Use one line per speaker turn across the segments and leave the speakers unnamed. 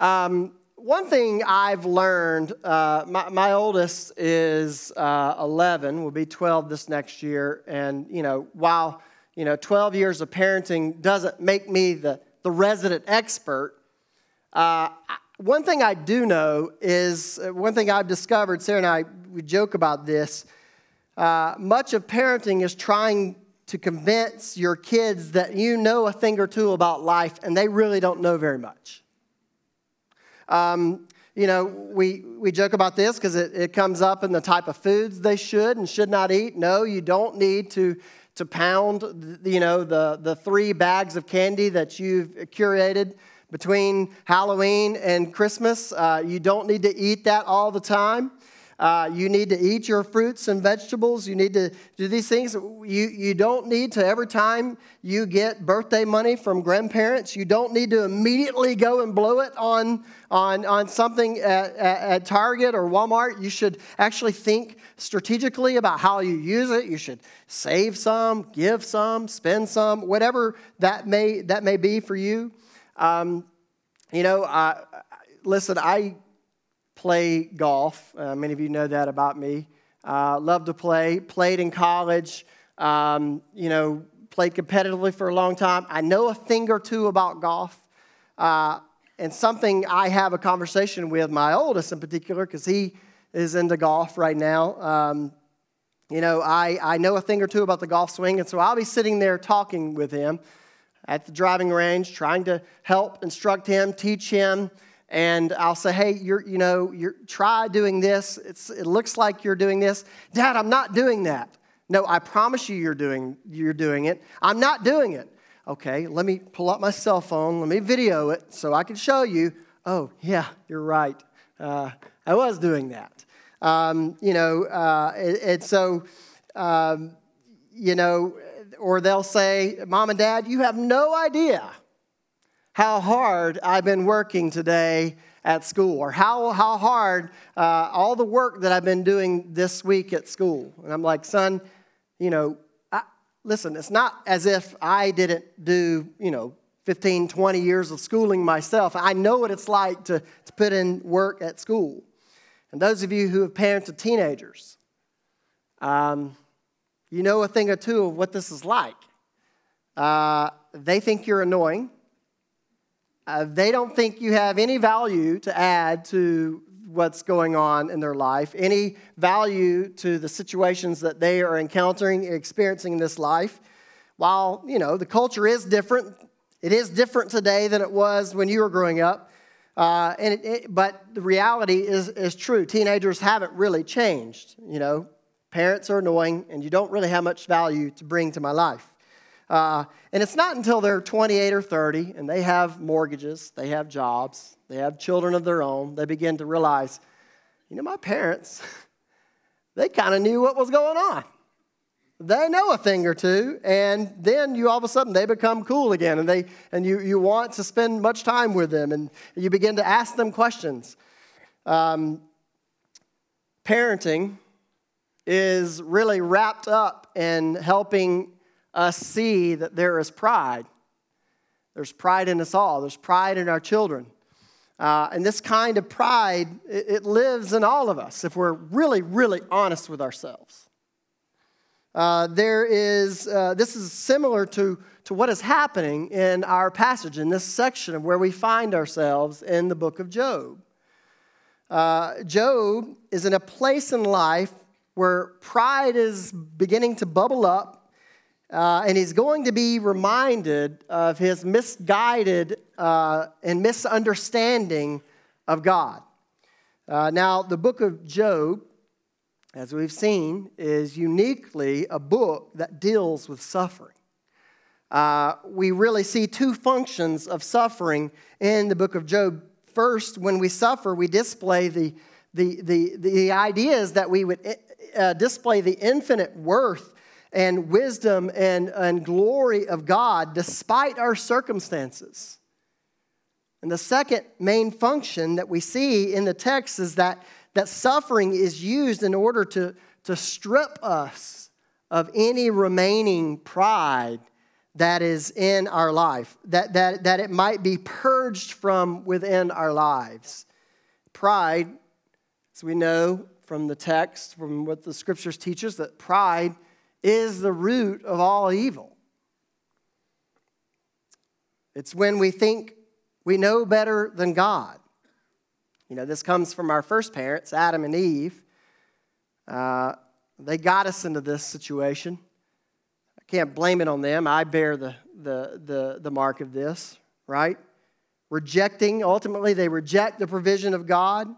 Um, one thing I've learned, uh, my, my, oldest is uh, 11, will be 12 this next year. And, you know, while, you know, 12 years of parenting doesn't make me the, the resident expert, uh, one thing I do know is uh, one thing I've discovered, Sarah and I, we joke about this. Uh, much of parenting is trying to convince your kids that you know a thing or two about life and they really don't know very much. Um, you know, we, we joke about this because it, it comes up in the type of foods they should and should not eat. No, you don't need to, to pound, you know, the, the three bags of candy that you've curated between Halloween and Christmas. Uh, you don't need to eat that all the time. Uh, you need to eat your fruits and vegetables. You need to do these things. You, you don't need to, every time you get birthday money from grandparents, you don't need to immediately go and blow it on, on, on something at, at, at Target or Walmart. You should actually think strategically about how you use it. You should save some, give some, spend some, whatever that may, that may be for you. Um, you know, uh, listen, I play golf. Uh, many of you know that about me. Uh, love to play. Played in college. Um, you know, played competitively for a long time. I know a thing or two about golf. Uh, and something I have a conversation with my oldest in particular, because he is into golf right now. Um, you know, I, I know a thing or two about the golf swing, and so I'll be sitting there talking with him at the driving range, trying to help instruct him, teach him and I'll say, hey, you're, you know, you're, try doing this. It's, it looks like you're doing this. Dad, I'm not doing that. No, I promise you you're doing, you're doing it. I'm not doing it. Okay, let me pull up my cell phone. Let me video it so I can show you. Oh, yeah, you're right. Uh, I was doing that. Um, you know, uh, and so, um, you know, or they'll say, Mom and Dad, you have no idea how hard I've been working today at school, or how, how hard uh, all the work that I've been doing this week at school. And I'm like, son, you know, I, listen, it's not as if I didn't do, you know, 15, 20 years of schooling myself. I know what it's like to, to put in work at school. And those of you who have parented teenagers, um, you know a thing or two of what this is like. Uh, they think you're annoying. Uh, they don't think you have any value to add to what's going on in their life, any value to the situations that they are encountering, experiencing in this life. While, you know, the culture is different, it is different today than it was when you were growing up. Uh, and it, it, but the reality is, is true. Teenagers haven't really changed. You know, parents are annoying, and you don't really have much value to bring to my life. Uh, and it's not until they're 28 or 30 and they have mortgages, they have jobs, they have children of their own, they begin to realize, you know, my parents, they kind of knew what was going on. They know a thing or two, and then you all of a sudden they become cool again, and, they, and you, you want to spend much time with them, and you begin to ask them questions. Um, parenting is really wrapped up in helping us see that there is pride. There's pride in us all, there's pride in our children. Uh, and this kind of pride, it, it, lives in all of us if we're really, really honest with ourselves. Uh, there is, uh, this is similar to, to what is happening in our passage, in this section of where we find ourselves in the book of Job. Uh, Job is in a place in life where pride is beginning to bubble up uh, and he's going to be reminded of his misguided uh, and misunderstanding of God. Uh, now, the book of Job, as we've seen, is uniquely a book that deals with suffering. Uh, we really see two functions of suffering in the book of Job. First, when we suffer, we display the, the, the, the ideas that we would uh, display the infinite worth and wisdom and, and glory of God despite our circumstances. And the second main function that we see in the text is that, that suffering is used in order to, to strip us of any remaining pride that is in our life, that, that, that it might be purged from within our lives. Pride, as we know from the text, from what the scriptures teach us, that pride is the root of all evil. It's when we think we know better than God. You know, this comes from our first parents, Adam and Eve. Uh, they got us into this situation. I can't blame it on them. I bear the, the, the, the mark of this, right? Rejecting, ultimately, they reject the provision of God,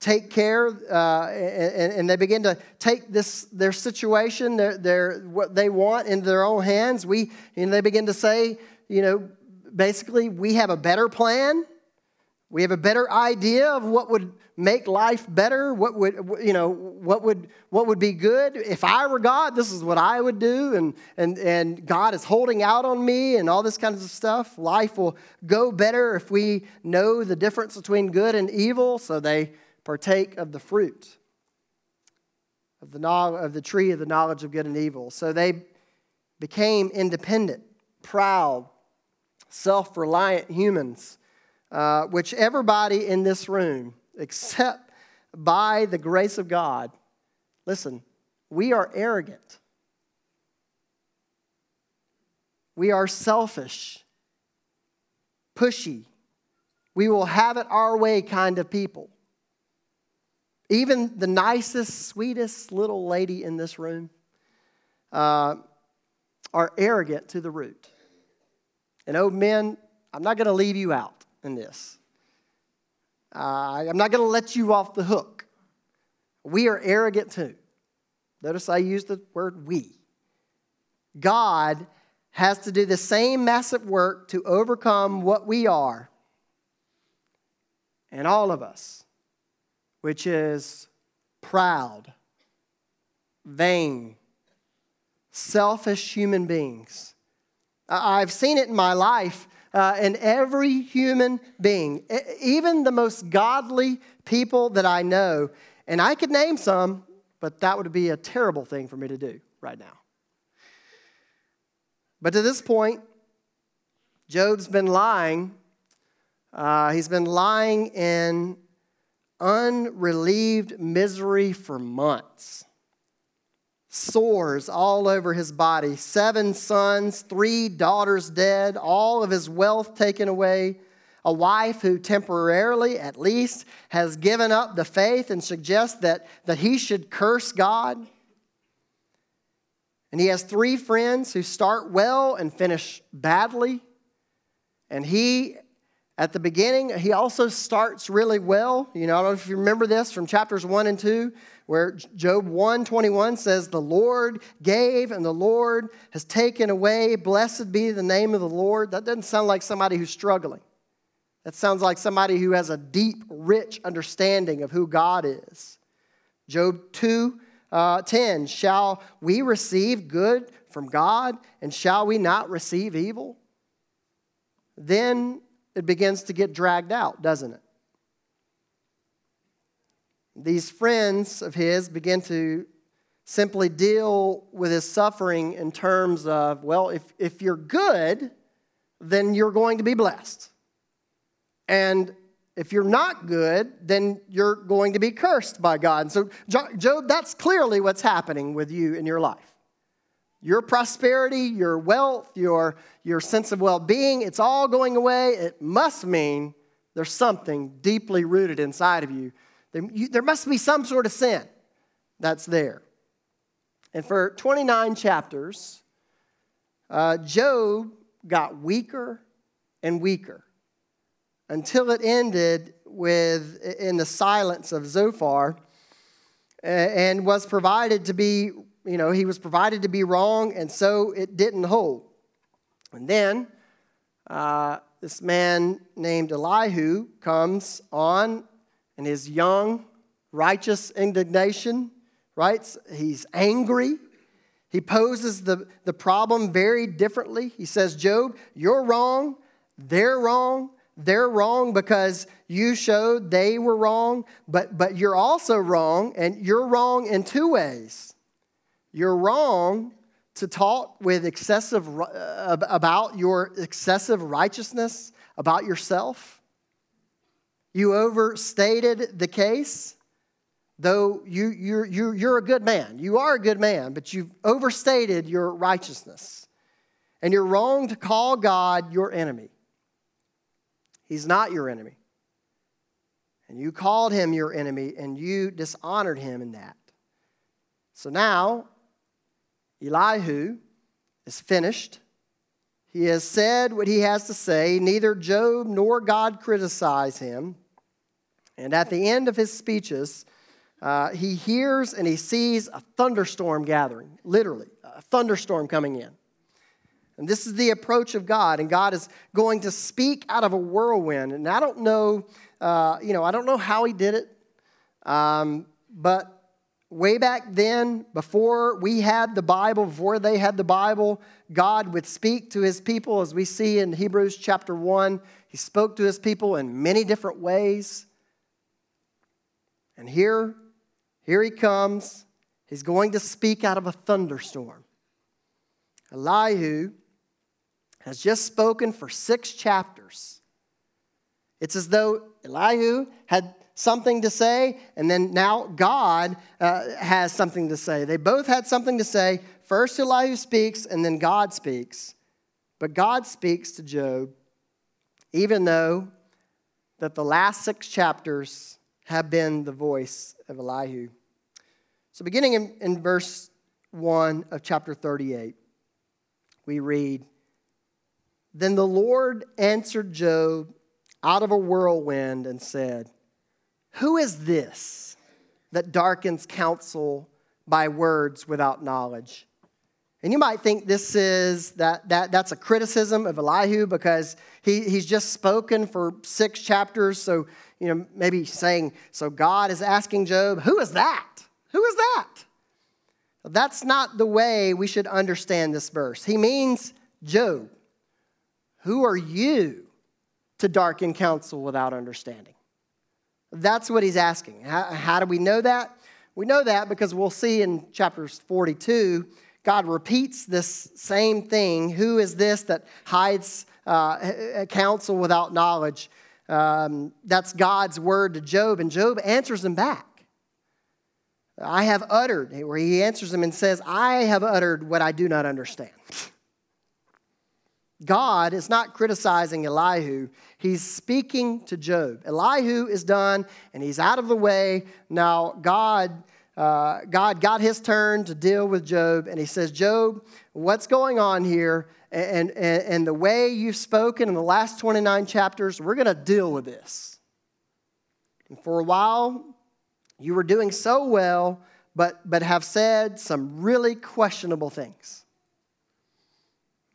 take care, uh, and, and, they begin to take this their situation, their, their, what they want, into their own hands. We, and they begin to say, you know, basically, we have a better plan. We have a better idea of what would make life better, what would, you know, what would, what would be good. If I were God, this is what I would do, and, and, and God is holding out on me and all this kind of stuff. Life will go better if we know the difference between good and evil, so they partake of the fruit of the, of the tree of the knowledge of good and evil. So they became independent, proud, self reliant humans, uh, which everybody in this room, except by the grace of God, listen, we are arrogant. We are selfish, pushy. We will have it our way kind of people. Even the nicest, sweetest little lady in this room uh, are arrogant to the root. And oh, men, I'm not going to leave you out in this. Uh, I'm not going to let you off the hook. We are arrogant too. Notice I use the word we. God has to do the same massive work to overcome what we are, and all of us, which is proud, vain, selfish human beings I've seen it in my life uh, in every human being, even the most godly people that I know. And I could name some, but that would be a terrible thing for me to do right now. But to this point, Job's been lying. Uh, he's been lying in unrelieved misery for months sores all over his body, seven sons, three daughters dead, all of his wealth taken away, a wife who temporarily, at least, has given up the faith and suggests that, that he should curse God. And he has three friends who start well and finish badly. And he, at the beginning, he also starts really well. You know, I don't know if you remember this from chapters one and two where Job 121 says, The Lord gave and the Lord has taken away. Blessed be the name of the Lord. That doesn't sound like somebody who's struggling. That sounds like somebody who has a deep, rich understanding of who God is. Job 2 uh, 10 Shall we receive good from God, and shall we not receive evil? Then it begins to get dragged out, doesn't it? These friends of his begin to simply deal with his suffering in terms of, well, if, if you're good, then you're going to be blessed. And if you're not good, then you're going to be cursed by God. And so, Job, that's clearly what's happening with you in your life. Your prosperity, your wealth, your, your sense of well being, it's all going away. It must mean there's something deeply rooted inside of you there, you, there must be some sort of sin that's there. And for 29 chapters, uh, Job got weaker and weaker until it ended with in the silence of Zophar and was provided to be, you know, he was provided to be wrong, and so it didn't hold. And then uh, this man named Elihu comes on and his young, righteous indignation, right? He's angry. He poses the, the problem very differently. He says, Job, you're wrong. They're wrong. They're wrong because you showed they were wrong, but, but you're also wrong, and you're wrong in two ways. You're wrong to talk with excessive uh, about your excessive righteousness about yourself. You overstated the case, though you, you're, you're, you're a good man. You are a good man, but you've overstated your righteousness. And you're wrong to call God your enemy. He's not your enemy. And you called him your enemy, and you dishonored him in that. So now, Elihu is finished. He has said what he has to say. Neither Job nor God criticize him. And at the end of his speeches, uh, he hears and he sees a thunderstorm gathering, literally, a thunderstorm coming in. And this is the approach of God, and God is going to speak out of a whirlwind. And I don't know, uh, you know, I don't know how he did it, um, but way back then, before we had the Bible, before they had the Bible, God would speak to his people, as we see in Hebrews chapter 1. He spoke to his people in many different ways. And here, here he comes. He's going to speak out of a thunderstorm. Elihu has just spoken for six chapters. It's as though Elihu had something to say, and then now God uh, has something to say. They both had something to say. First, Elihu speaks, and then God speaks. But God speaks to Job, even though that the last six chapters have been the voice of Elihu. So, beginning in, in verse 1 of chapter 38, we read Then the Lord answered Job out of a whirlwind and said, who is this that darkens counsel by words without knowledge? And you might think this is that, that that's a criticism of Elihu because he, he's just spoken for six chapters. So, you know, maybe saying, so God is asking Job, who is that? Who is that? That's not the way we should understand this verse. He means, Job, who are you to darken counsel without understanding? That's what he's asking. How, how, do we know that? We know that because we'll see in chapters 42, God repeats this same thing. Who is this that hides uh, counsel without knowledge? Um, that's God's word to Job, and Job answers him back. I have uttered, where he answers him and says, I have uttered what I do not understand. God is not criticizing Elihu, he's speaking to Job. Elihu is done and he's out of the way. Now, God, uh, God got his turn to deal with Job, and he says, Job, what's going on here? And, and, and the way you've spoken in the last 29 chapters, we're going to deal with this. And for a while, you were doing so well, but, but have said some really questionable things.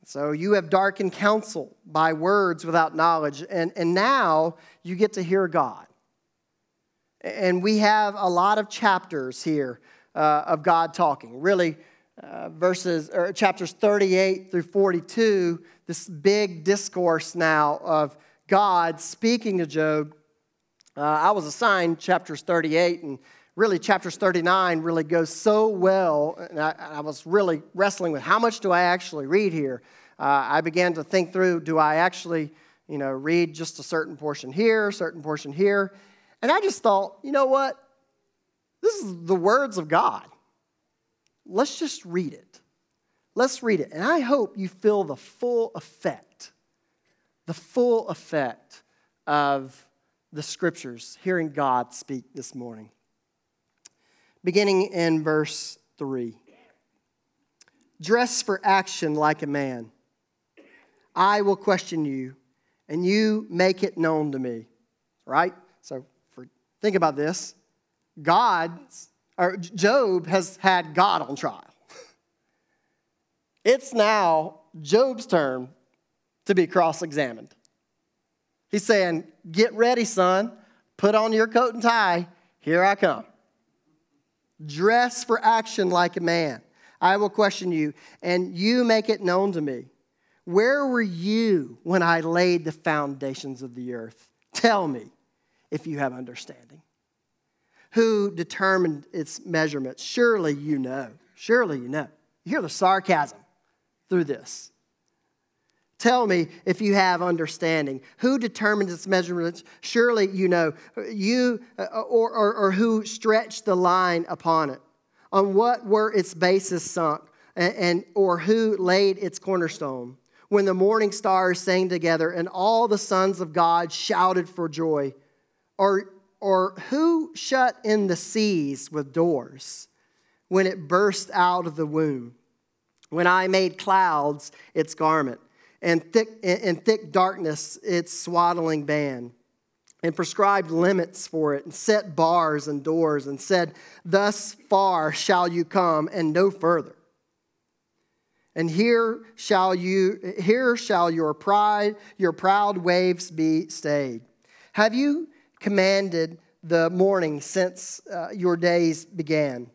So you have darkened counsel by words without knowledge, and, and now you get to hear God. And we have a lot of chapters here uh, of God talking. Really, uh, verses or chapters 38 through 42, this big discourse now of God speaking to Job. Uh, I was assigned chapters 38 and really chapters 39 really goes so well and I, I, was really wrestling with how much do i actually read here? Uh, i began to think through do i actually you know read just a certain portion here a certain portion here? And i just thought you know what? This is the words of god. Let's just read it. Let's read it. And i hope you feel the full effect the full effect of the scriptures hearing god speak this morning beginning in verse 3. Dress for action like a man. I will question you, and you make it known to me. Right? So for, think about this. God, or Job has had God on trial. It's now Job's turn to be cross examined. He's saying, Get ready, son. Put on your coat and tie. Here I come. Dress for action like a man. I will question you, and you make it known to me. Where were you when I laid the foundations of the earth? Tell me if you have understanding. Who determined its measurements? Surely you know. Surely you know. You hear the sarcasm through this. Tell me if you have understanding. Who determines its measurements? Surely you know. You uh, or, or, or who stretched the line upon it? On what were its bases sunk? And, and or who laid its cornerstone? When the morning stars sang together and all the sons of God shouted for joy. Or, or who shut in the seas with doors when it burst out of the womb? When I made clouds its garment and thick, and thick darkness its swaddling band, and prescribed limits for it, and set bars and doors, and said, Thus far shall you come, and no further. And here shall you here shall your pride, your proud waves be stayed. Have you commanded the morning since uh, your days began,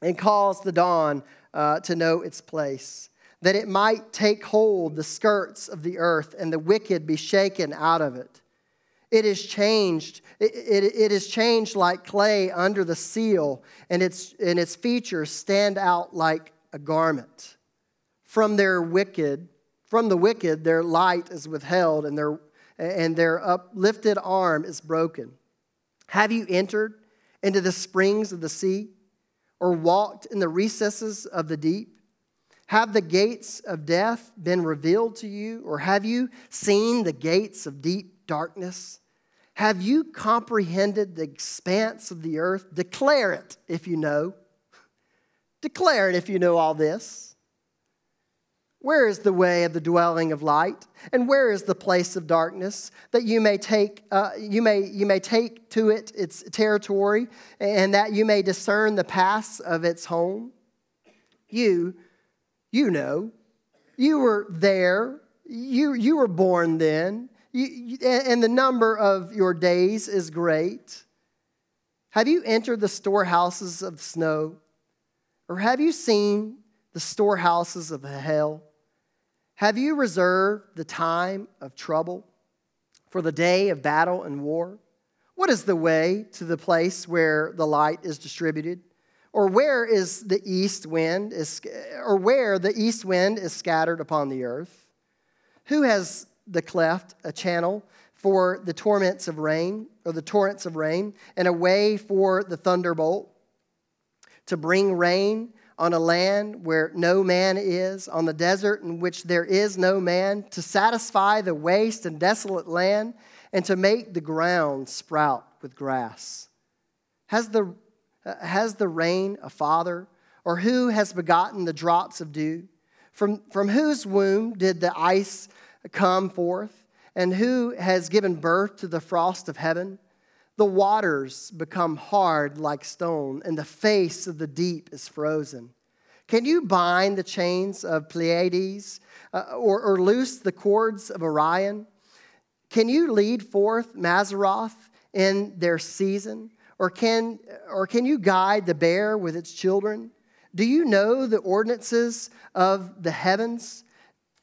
and caused the dawn uh, to know its place? That it might take hold the skirts of the earth and the wicked be shaken out of it. It is changed. It, it, it is changed like clay under the seal, and its, and its features stand out like a garment. From their wicked, from the wicked, their light is withheld, and their, and their uplifted arm is broken. Have you entered into the springs of the sea, or walked in the recesses of the deep? Have the gates of death been revealed to you, or have you seen the gates of deep darkness? Have you comprehended the expanse of the earth? Declare it if you know. Declare it if you know all this. Where is the way of the dwelling of light? And where is the place of darkness that you may take, uh, you may, you may take to it its territory and that you may discern the paths of its home? You you know. You were there. You, you were born then. You, and the number of your days is great. Have you entered the storehouses of snow? Or have you seen the storehouses of hell? Have you reserved the time of trouble for the day of battle and war? What is the way to the place where the light is distributed? Or where is the east wind is, or where the east wind is scattered upon the earth? Who has the cleft a channel for the torments of rain, or the torrents of rain, and a way for the thunderbolt? To bring rain on a land where no man is, on the desert in which there is no man, to satisfy the waste and desolate land, and to make the ground sprout with grass. Has the has the rain a father? Or who has begotten the drops of dew? From, from whose womb did the ice come forth? And who has given birth to the frost of heaven? The waters become hard like stone, and the face of the deep is frozen. Can you bind the chains of Pleiades uh, or, or loose the cords of Orion? Can you lead forth Mazzaroth in their season? Or can, or can you guide the bear with its children? Do you know the ordinances of the heavens?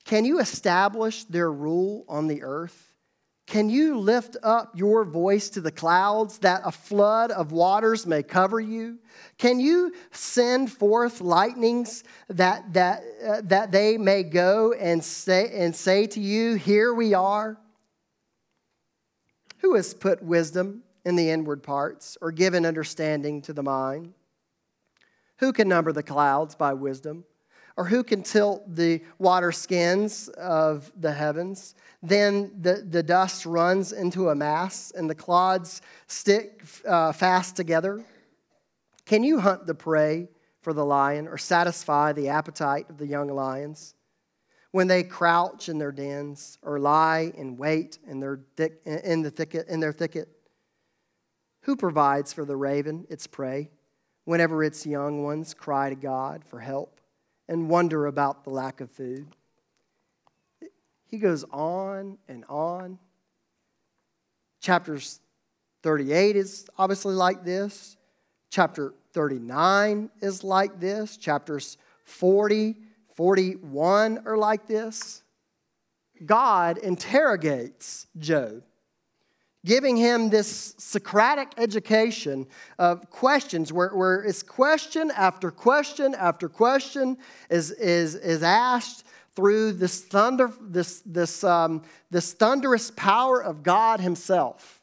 Can you establish their rule on the earth? Can you lift up your voice to the clouds that a flood of waters may cover you? Can you send forth lightnings that, that, uh, that they may go and say, and say to you, Here we are? Who has put wisdom in the inward parts, or given understanding to the mind? Who can number the clouds by wisdom? Or who can tilt the water skins of the heavens? Then the, the dust runs into a mass, and the clods stick uh, fast together. Can you hunt the prey for the lion, or satisfy the appetite of the young lions? When they crouch in their dens, or lie in wait in, their in, the thicket, in their thicket, who provides for the raven its prey whenever its young ones cry to God for help and wonder about the lack of food? He goes on and on. Chapters 38 is obviously like this. Chapter 39 is like this. Chapters 40, 41 are like this. God interrogates Job giving him this Socratic education of questions where, where it's question after question after question is, is, is asked through this, thunder, this, this, um, this thunderous power of God Himself.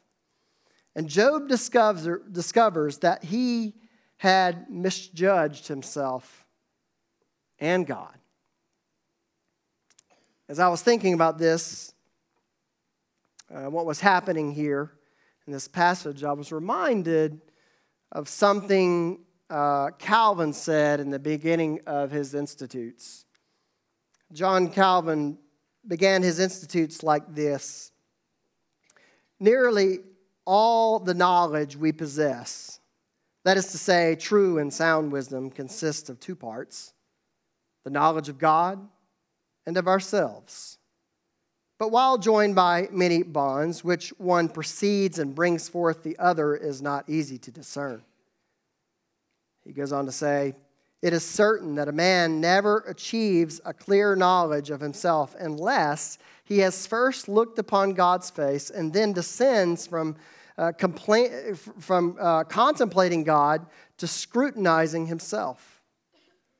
And Job discovers, discovers that he had misjudged himself and God. As I was thinking about this, uh, what was happening here in this passage, I was reminded of something uh, Calvin said in the beginning of his Institutes. John Calvin began his Institutes like this Nearly all the knowledge we possess, that is to say, true and sound wisdom, consists of two parts the knowledge of God and of ourselves. But while joined by many bonds, which one precedes and brings forth the other is not easy to discern. He goes on to say, It is certain that a man never achieves a clear knowledge of himself unless he has first looked upon God's face and then descends from, uh, from uh, contemplating God to scrutinizing himself.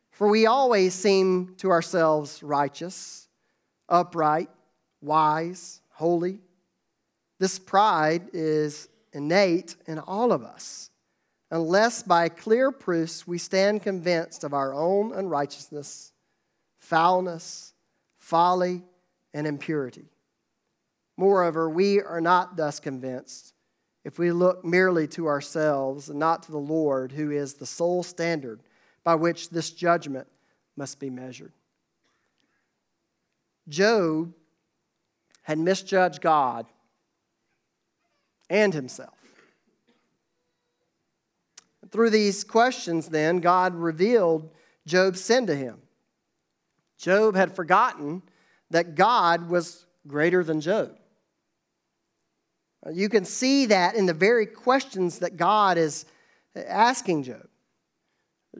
For we always seem to ourselves righteous, upright, wise, holy. This pride is innate in all of us, unless by clear proofs we stand convinced of our own unrighteousness, foulness, folly, and impurity. Moreover, we are not thus convinced if we look merely to ourselves and not to the Lord, who is the sole standard by which this judgment must be measured. Job had misjudged God and himself. Through these questions, then, God revealed Job's sin to him. Job had forgotten that God was greater than Job. You can see that in the very questions that God is asking Job.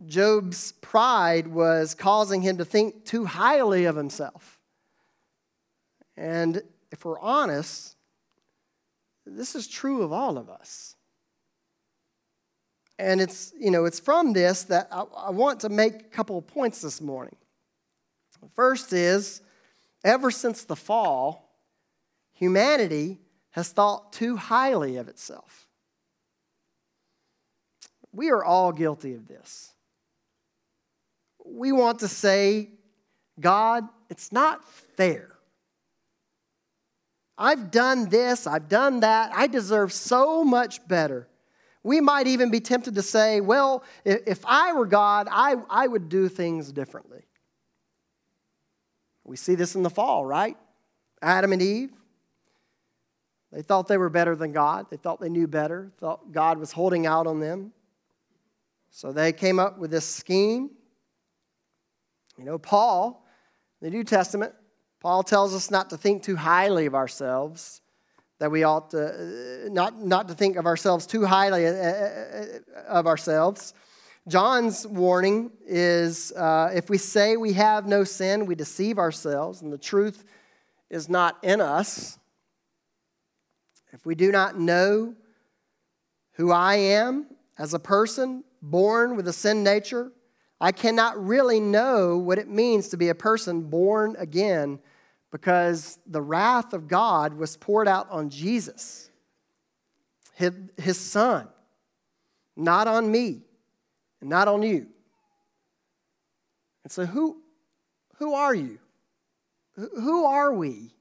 Job's pride was causing him to think too highly of himself. And if we're honest, this is true of all of us. And it's, you know, it's from this that I, I want to make a couple of points this morning. First is Ever since the fall, humanity has thought too highly of itself. We are all guilty of this. We want to say, God, it's not fair. I've done this, I've done that, I deserve so much better. We might even be tempted to say, well, if I were God, I, I would do things differently. We see this in the fall, right? Adam and Eve. They thought they were better than God. They thought they knew better, thought God was holding out on them. So they came up with this scheme. You know, Paul, the New Testament, Paul tells us not to think too highly of ourselves, that we ought to, uh, not, not to think of ourselves too highly uh, uh, of ourselves, John's warning is uh, if we say we have no sin, we deceive ourselves, and the truth is not in us. If we do not know who I am as a person born with a sin nature, I cannot really know what it means to be a person born again because the wrath of God was poured out on Jesus, his, son, not on me and not on you. And so, who, who are you? Who are we?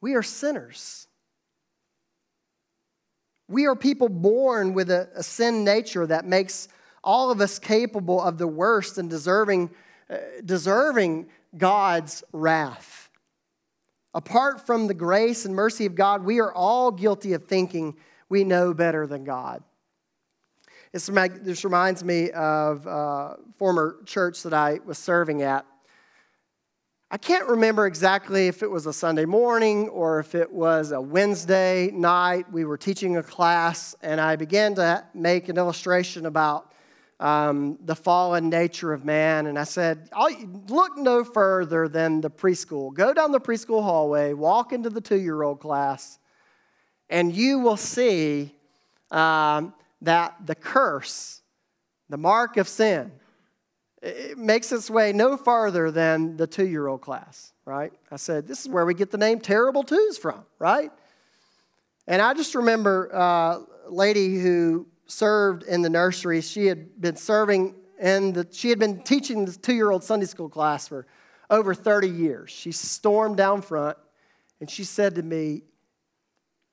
We are sinners. We are people born with a, a sin nature that makes all of us capable of the worst and deserving, uh, deserving God's wrath. Apart from the grace and mercy of God, we are all guilty of thinking we know better than God. This reminds me of a former church that I was serving at. I can't remember exactly if it was a Sunday morning or if it was a Wednesday night. We were teaching a class, and I began to make an illustration about um, the fallen nature of man. And I said, Look no further than the preschool. Go down the preschool hallway, walk into the two year old class, and you will see um, that the curse, the mark of sin, it makes its way no farther than the two year old class, right? I said, this is where we get the name Terrible Twos from, right? And I just remember uh, a lady who served in the nursery. She had been serving and she had been teaching the two year old Sunday school class for over 30 years. She stormed down front and she said to me,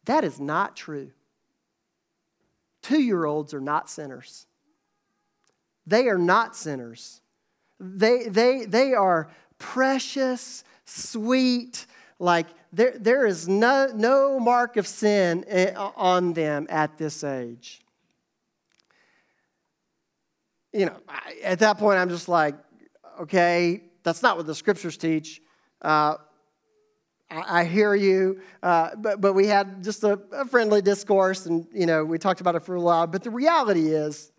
That is not true. Two year olds are not sinners. They are not sinners. They, they, they are precious, sweet, like there, there is no, no mark of sin eh, on them at this age you know, at that point, I'm just like, okay, that's not what the scriptures teach. Uh, I, I, hear you, uh, but, but we had just a, a friendly discourse and, you know, we talked about it for a while. But the reality is,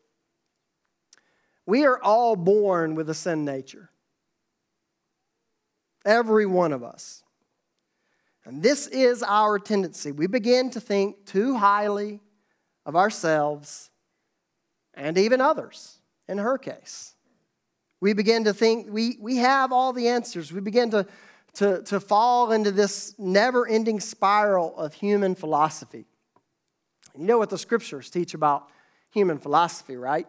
we are all born with a sin nature. Every one of us. And this is our tendency. We begin to think too highly of ourselves and even others in her case. We begin to think we, we have all the answers. We begin to, to, to fall into this never ending spiral of human philosophy. And you know what the scriptures teach about human philosophy, right?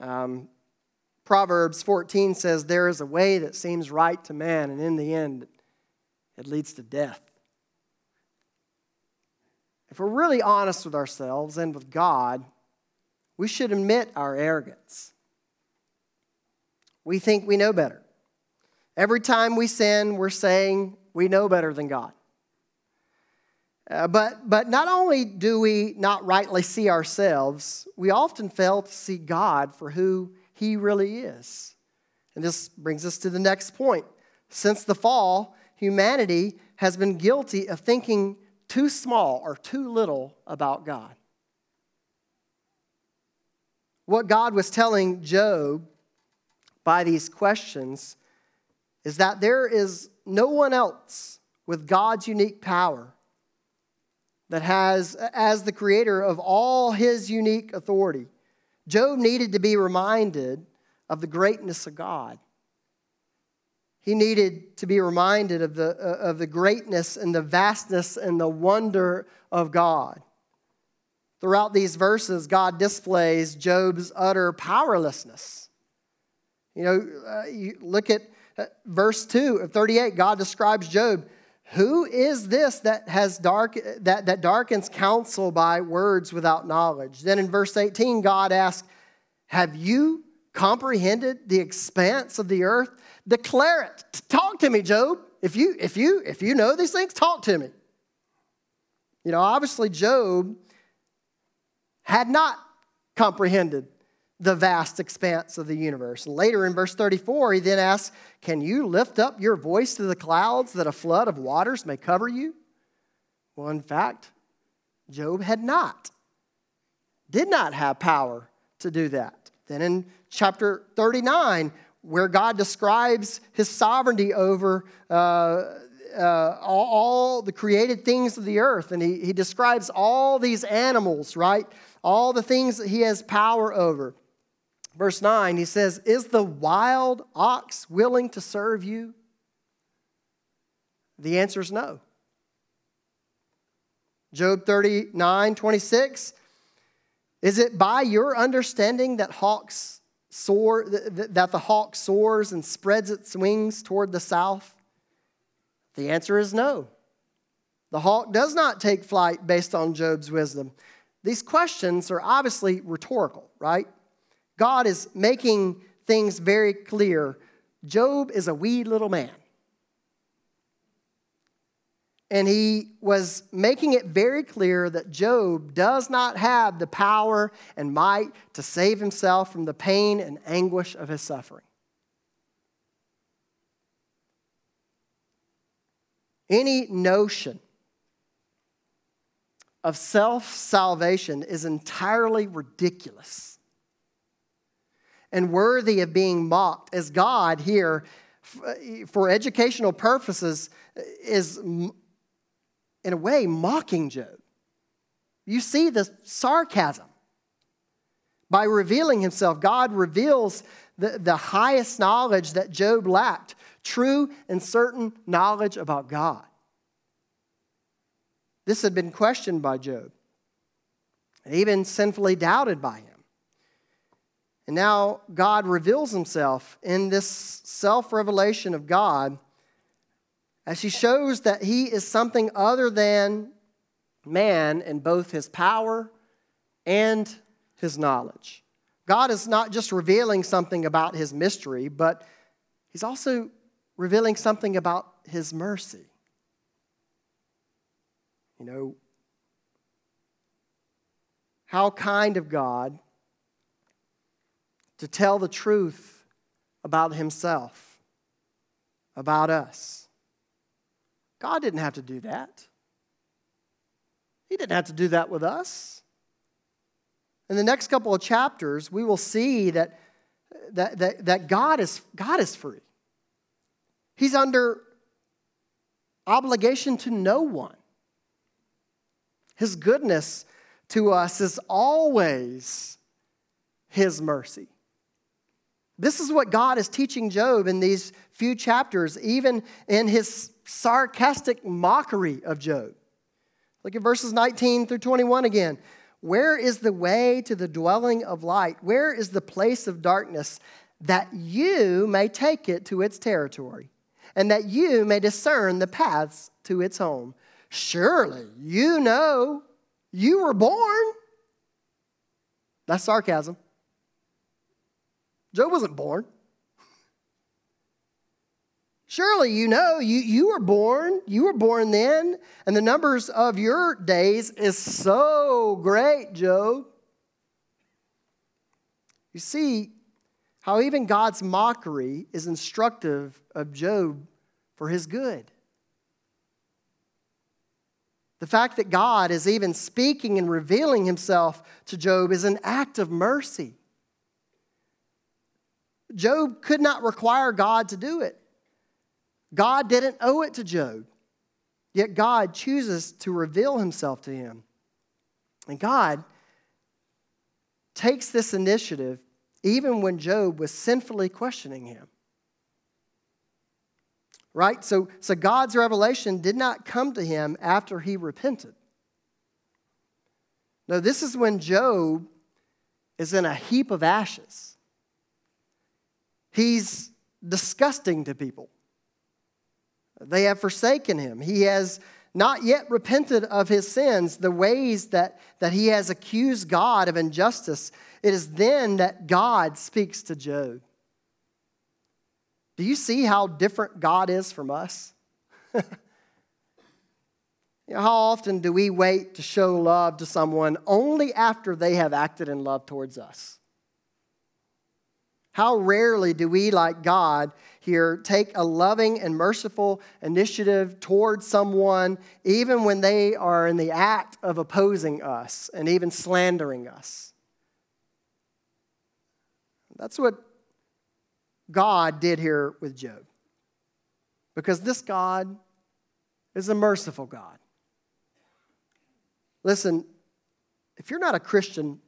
Um, Proverbs 14 says, There is a way that seems right to man, and in the end, it leads to death. If we're really honest with ourselves and with God, we should admit our arrogance. We think we know better. Every time we sin, we're saying we know better than God. Uh, but, but not only do we not rightly see ourselves, we often fail to see God for who He really is. And this brings us to the next point. Since the fall, humanity has been guilty of thinking too small or too little about God. What God was telling Job by these questions is that there is no one else with God's unique power that has, as the creator of all his unique authority. Job needed to be reminded of the greatness of God. He needed to be reminded of the, of the greatness and the vastness and the wonder of God. Throughout these verses, God displays Job's utter powerlessness. You know, uh, you look at uh, verse 2 of 38, God describes Job. Who is this that has dark that, that darkens counsel by words without knowledge? Then in verse 18, God asks, Have you comprehended the expanse of the earth? Declare it. Talk to me, Job. If you if you if you know these things, talk to me. You know, obviously, Job had not comprehended the vast expanse of the universe. Later in verse 34, he then asks, Can you lift up your voice to the clouds that a flood of waters may cover you? Well, in fact, Job had not, did not have power to do that. Then in chapter 39, where God describes his sovereignty over uh, uh, all, all, the created things of the earth, and he, he describes all these animals, right? All the things that he has power over. Verse 9, he says, Is the wild ox willing to serve you? The answer is no. Job 39, 26, is it by your understanding that hawks soar, that the hawk soars and spreads its wings toward the south? The answer is no. The hawk does not take flight based on Job's wisdom. These questions are obviously rhetorical, right? God is making things very clear. Job is a wee little man. And he was making it very clear that Job does not have the power and might to save himself from the pain and anguish of his suffering. Any notion of self salvation is entirely ridiculous and worthy of being mocked, as God here, uh, for educational purposes, uh, is in a way, mocking Job. You see the sarcasm. By revealing himself, God reveals the, the highest knowledge that Job lacked true and certain knowledge about God. This had been questioned by Job, even sinfully doubted by him. And now God reveals himself in this self revelation of God as he shows that he is something other than man in both his power and his knowledge. God is not just revealing something about his mystery, but he's also revealing something about his mercy. You know, how kind of God to tell the truth about himself, about us. God didn't have to do that. He didn't have to do that with us. In the next couple of chapters, we will see that, that, that, that God, is, God is free. He's under obligation to no one. His goodness to us is always His mercy. This is what God is teaching Job in these few chapters, even in his sarcastic mockery of Job. Look at verses 19 through 21 again. Where is the way to the dwelling of light? Where is the place of darkness that you may take it to its territory and that you may discern the paths to its home? Surely you know you were born. That's sarcasm. Job wasn't born. Surely you know you, you were born, you were born then, and the numbers of your days is so great, Job. You see how even God's mockery is instructive of Job for his good. The fact that God is even speaking and revealing himself to Job is an act of mercy. Job could not require God to do it. God didn't owe it to Job, yet God chooses to reveal himself to him. And God takes this initiative even when Job was sinfully questioning him. Right? So, so God's revelation did not come to him after he repented. No, this is when Job is in a heap of ashes. He's disgusting to people. They have forsaken him. He has not yet repented of his sins, the ways that, that he has accused God of injustice. It is then that God speaks to Job. Do you see how different God is from us? you know, how often do we wait to show love to someone only after they have acted in love towards us? How rarely do we, like God here, take a loving and merciful initiative towards someone, even when they are in the act of opposing us and even slandering us? That's what God did here with Job. Because this God is a merciful God. Listen, if you're not a Christian,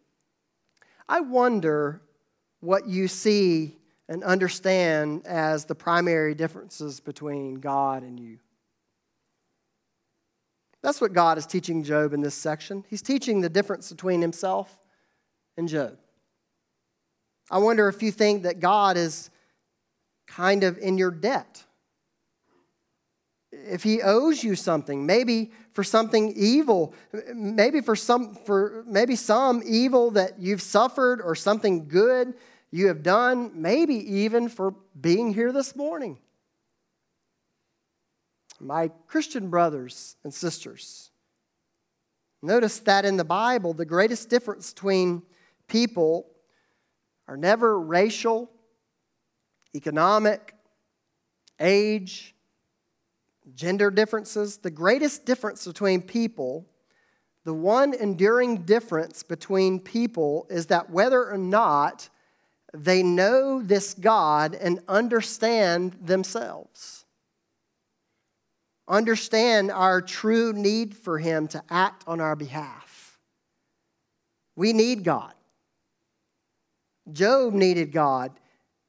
I wonder what you see and understand as the primary differences between God and you. That's what God is teaching Job in this section. He's teaching the difference between himself and Job. I wonder if you think that God is kind of in your debt. If he owes you something, maybe for something evil, maybe for some for maybe some evil that you've suffered or something good you have done, maybe even for being here this morning. My Christian brothers and sisters, notice that in the Bible, the greatest difference between people are never racial, economic, age, gender differences. The greatest difference between people, the one enduring difference between people, is that whether or not they know this God and understand themselves. understand our true need for Him to act on our behalf. We need God. Job needed God.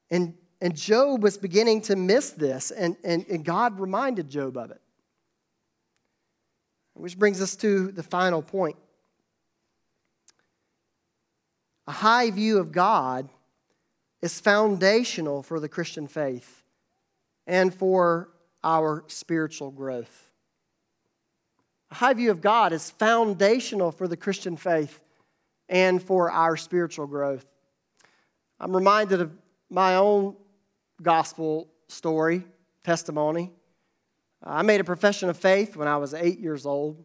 And, and Job was beginning to miss this, and, and, and God reminded Job of it. Which brings us to the final point. A high view of God is foundational for the Christian faith and for our spiritual growth. A high view of God is foundational for the Christian faith and for our spiritual growth. I'm reminded of my own gospel story, testimony. I made a profession of faith when I was eight years old.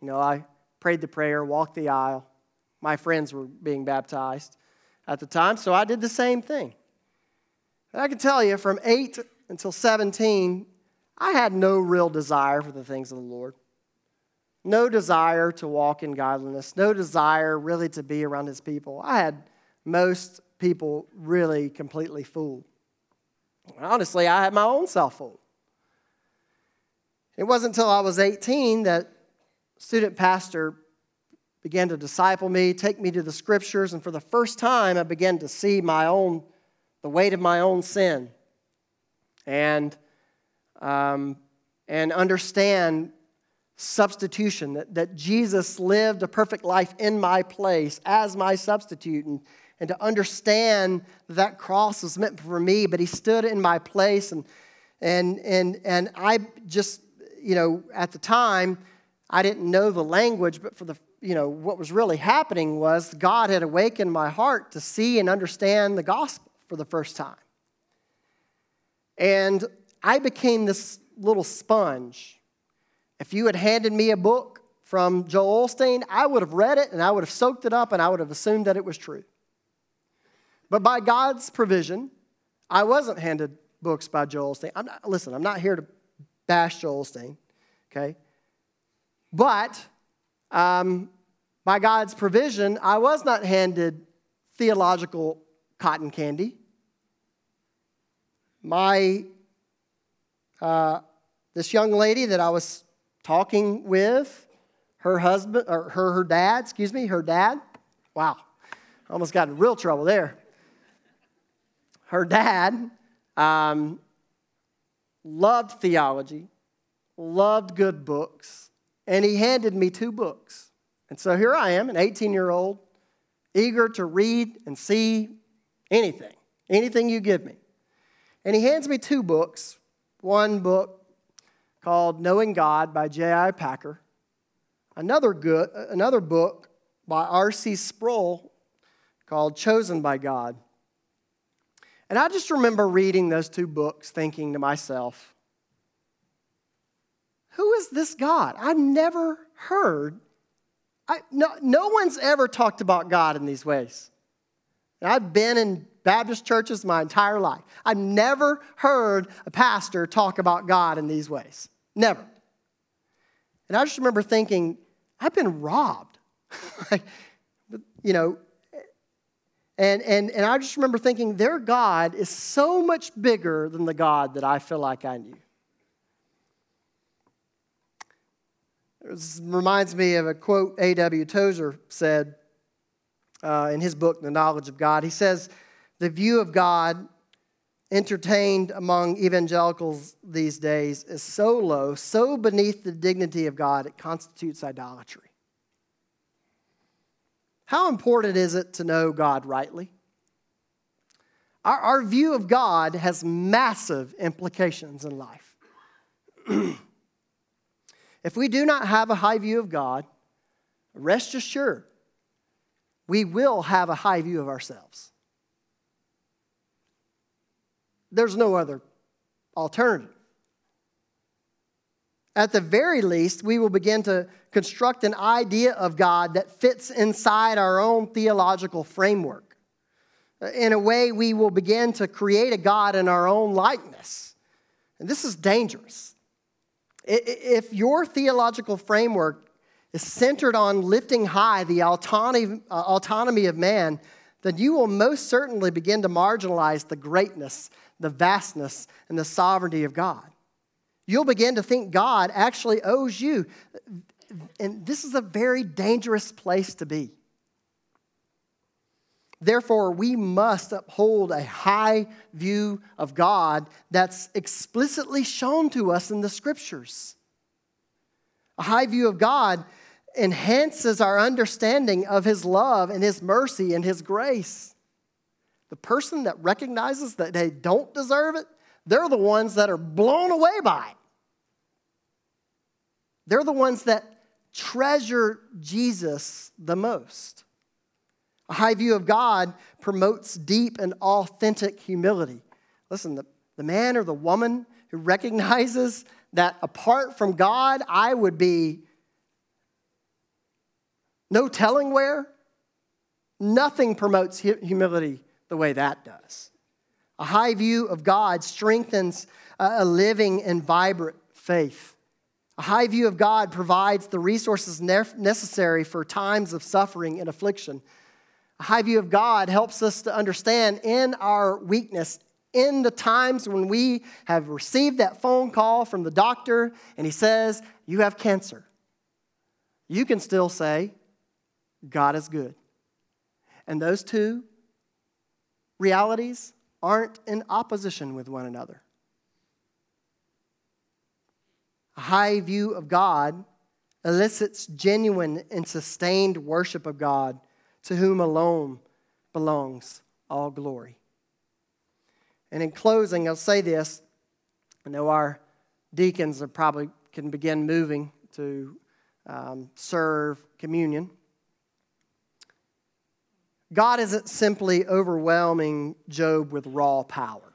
You know, I prayed the prayer, walked the aisle. My friends were being baptized at the time, so I did the same thing. And I can tell you, from eight until 17, I had no real desire for the things of the Lord. No desire to walk in godliness, no desire really to be around his people. I had most people really completely fooled. Honestly, I had my own self fooled. It wasn't until I was 18 that student pastor began to disciple me, take me to the scriptures, and for the first time I began to see my own the weight of my own sin and, um, and understand substitution, that, that Jesus lived a perfect life in my place as my substitute, and, and to understand that, cross was meant for me, but he stood in my place. And, and, and, and I just, you know, at the time, I didn't know the language, but for the, you know, what was really happening was God had awakened my heart to see and understand the gospel for the first time. And I became this little sponge. If you had handed me a book from Joel Osteen, I would have read it and I would have soaked it up and I would have assumed that it was true. But by God's provision, I wasn't handed books by Joel Osteen. I'm not, listen, I'm not here to bash Joel Osteen, okay? But um, by God's provision, I was not handed theological cotton candy my uh, this young lady that I was talking with, her husband or her her dad, excuse me, her dad. Wow, almost got in real trouble there. Her dad um, loved theology, loved good books, and he handed me two books. And so here I am, an 18 year old, eager to read and see anything, anything you give me. And he hands me two books one book called Knowing God by J.I. Packer, another, good, another book by R.C. Sproul called Chosen by God. And I just remember reading those two books thinking to myself, who is this God? I've never heard, I, no, no one's ever talked about God in these ways. And I've been in Baptist churches my entire life. I've never heard a pastor talk about God in these ways. Never. And I just remember thinking, I've been robbed. you know, and, and, and I just remember thinking, their God is so much bigger than the God that I feel like I knew. This reminds me of a quote A.W. Tozer said uh, in his book, The Knowledge of God. He says, the view of God entertained among evangelicals these days is so low, so beneath the dignity of God, it constitutes idolatry. How important is it to know God rightly? Our, our view of God has massive implications in life. if we do not have a high view of God, rest assured, we will have a high view of ourselves. There's no other alternative. At the very least, we will begin to construct an idea of God that fits inside our own theological framework. In a way, we will begin to create a God in our own likeness. And this is dangerous. If your theological framework is centered on lifting high the autonomy, uh, autonomy of man, then you will most certainly begin to marginalize the greatness the vastness and the sovereignty of God. You'll begin to think God actually owes you. And this is a very dangerous place to be. Therefore, we must uphold a high view of God that's explicitly shown to us in the scriptures. A high view of God enhances our understanding of His love and His mercy and His grace. The person that recognizes that they don't deserve it, they're the ones that are blown away by it. They're the ones that treasure Jesus the most. A high view of God promotes deep and authentic humility. Listen, the, the man or the woman who recognizes that apart from God, I would be no telling where, nothing promotes humility the way that does. A high view of God strengthens a living and vibrant faith. A high view of God provides the resources necessary for times of suffering and affliction. A high view of God helps us to understand in our weakness, in the times when we have received that phone call from the doctor and he says, You have cancer. You can still say, God is good. And those two realities aren't in opposition with one another. A high view of God elicits genuine and sustained worship of God to whom alone belongs all glory. And in closing, I'll say this. I know our deacons are probably can begin moving to um, serve communion. God isn't simply overwhelming Job with raw power,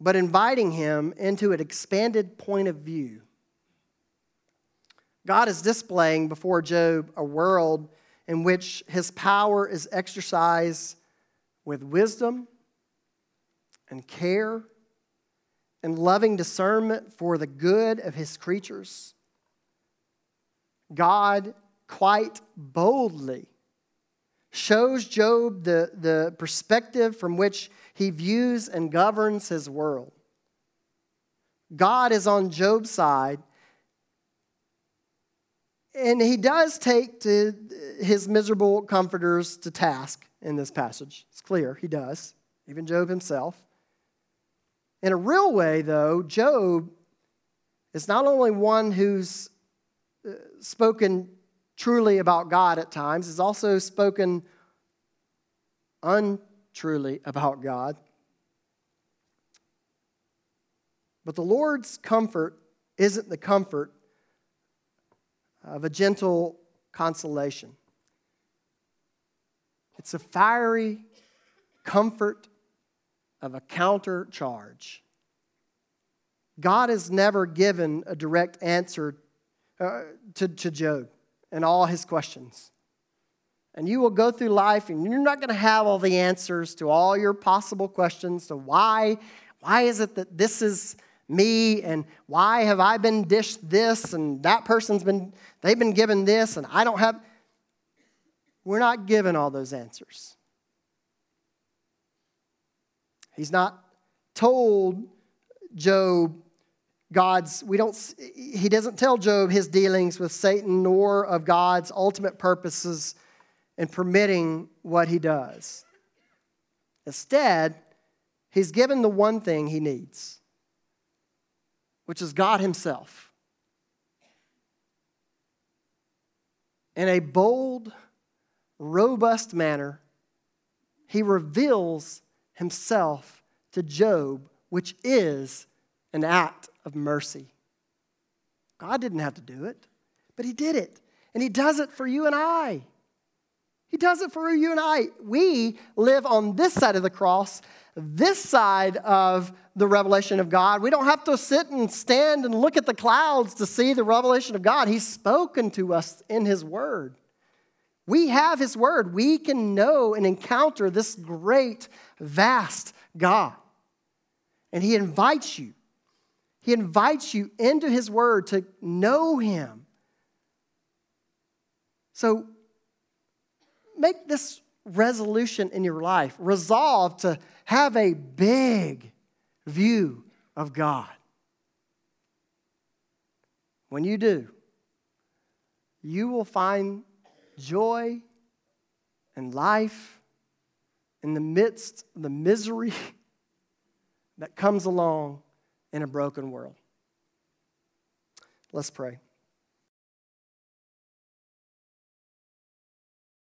but inviting him into an expanded point of view God is displaying before Job a world in which his power is exercised with wisdom and care and loving discernment for the good of his creatures. God quite boldly shows Job the, the perspective from which he views and governs his world. God is on Job's side and he does take to his miserable comforters to task in this passage. It's clear he does, even Job himself. In a real way, though, Job is not only one who's uh, spoken truly about God at times, is also spoken untruly about God. But the Lord's comfort isn't the comfort of a gentle consolation. It's a fiery comfort of a counter charge. God has never given a direct answer uh, to, to Job and all his questions. And you will go through life and you're not going to have all the answers to all your possible questions. to why, why is it that this is me and why have I been dished this and that person's been, they've been given this and I don't have. We're not given all those answers. He's not told Job God's, we don't, he doesn't tell Job his dealings with Satan nor of God's ultimate purposes in permitting what he does. Instead, he's given the one thing he needs which is God Himself. In a bold, robust manner, He reveals Himself to Job, which is an act of mercy. God didn't have to do it, but He did it. And He does it for you and I. He does it for you and I. We live on this side of the cross, this side of the revelation of God. We don't have to sit and stand and look at the clouds to see the revelation of God. He's spoken to us in His Word. We have His Word. We can know and encounter this great, vast God. And He invites you. He invites you into His Word to know Him. So make this resolution in your life. Resolve to have a big view of God. When you do, you will find joy and life in the midst of the misery that comes along in a broken world. Let's pray.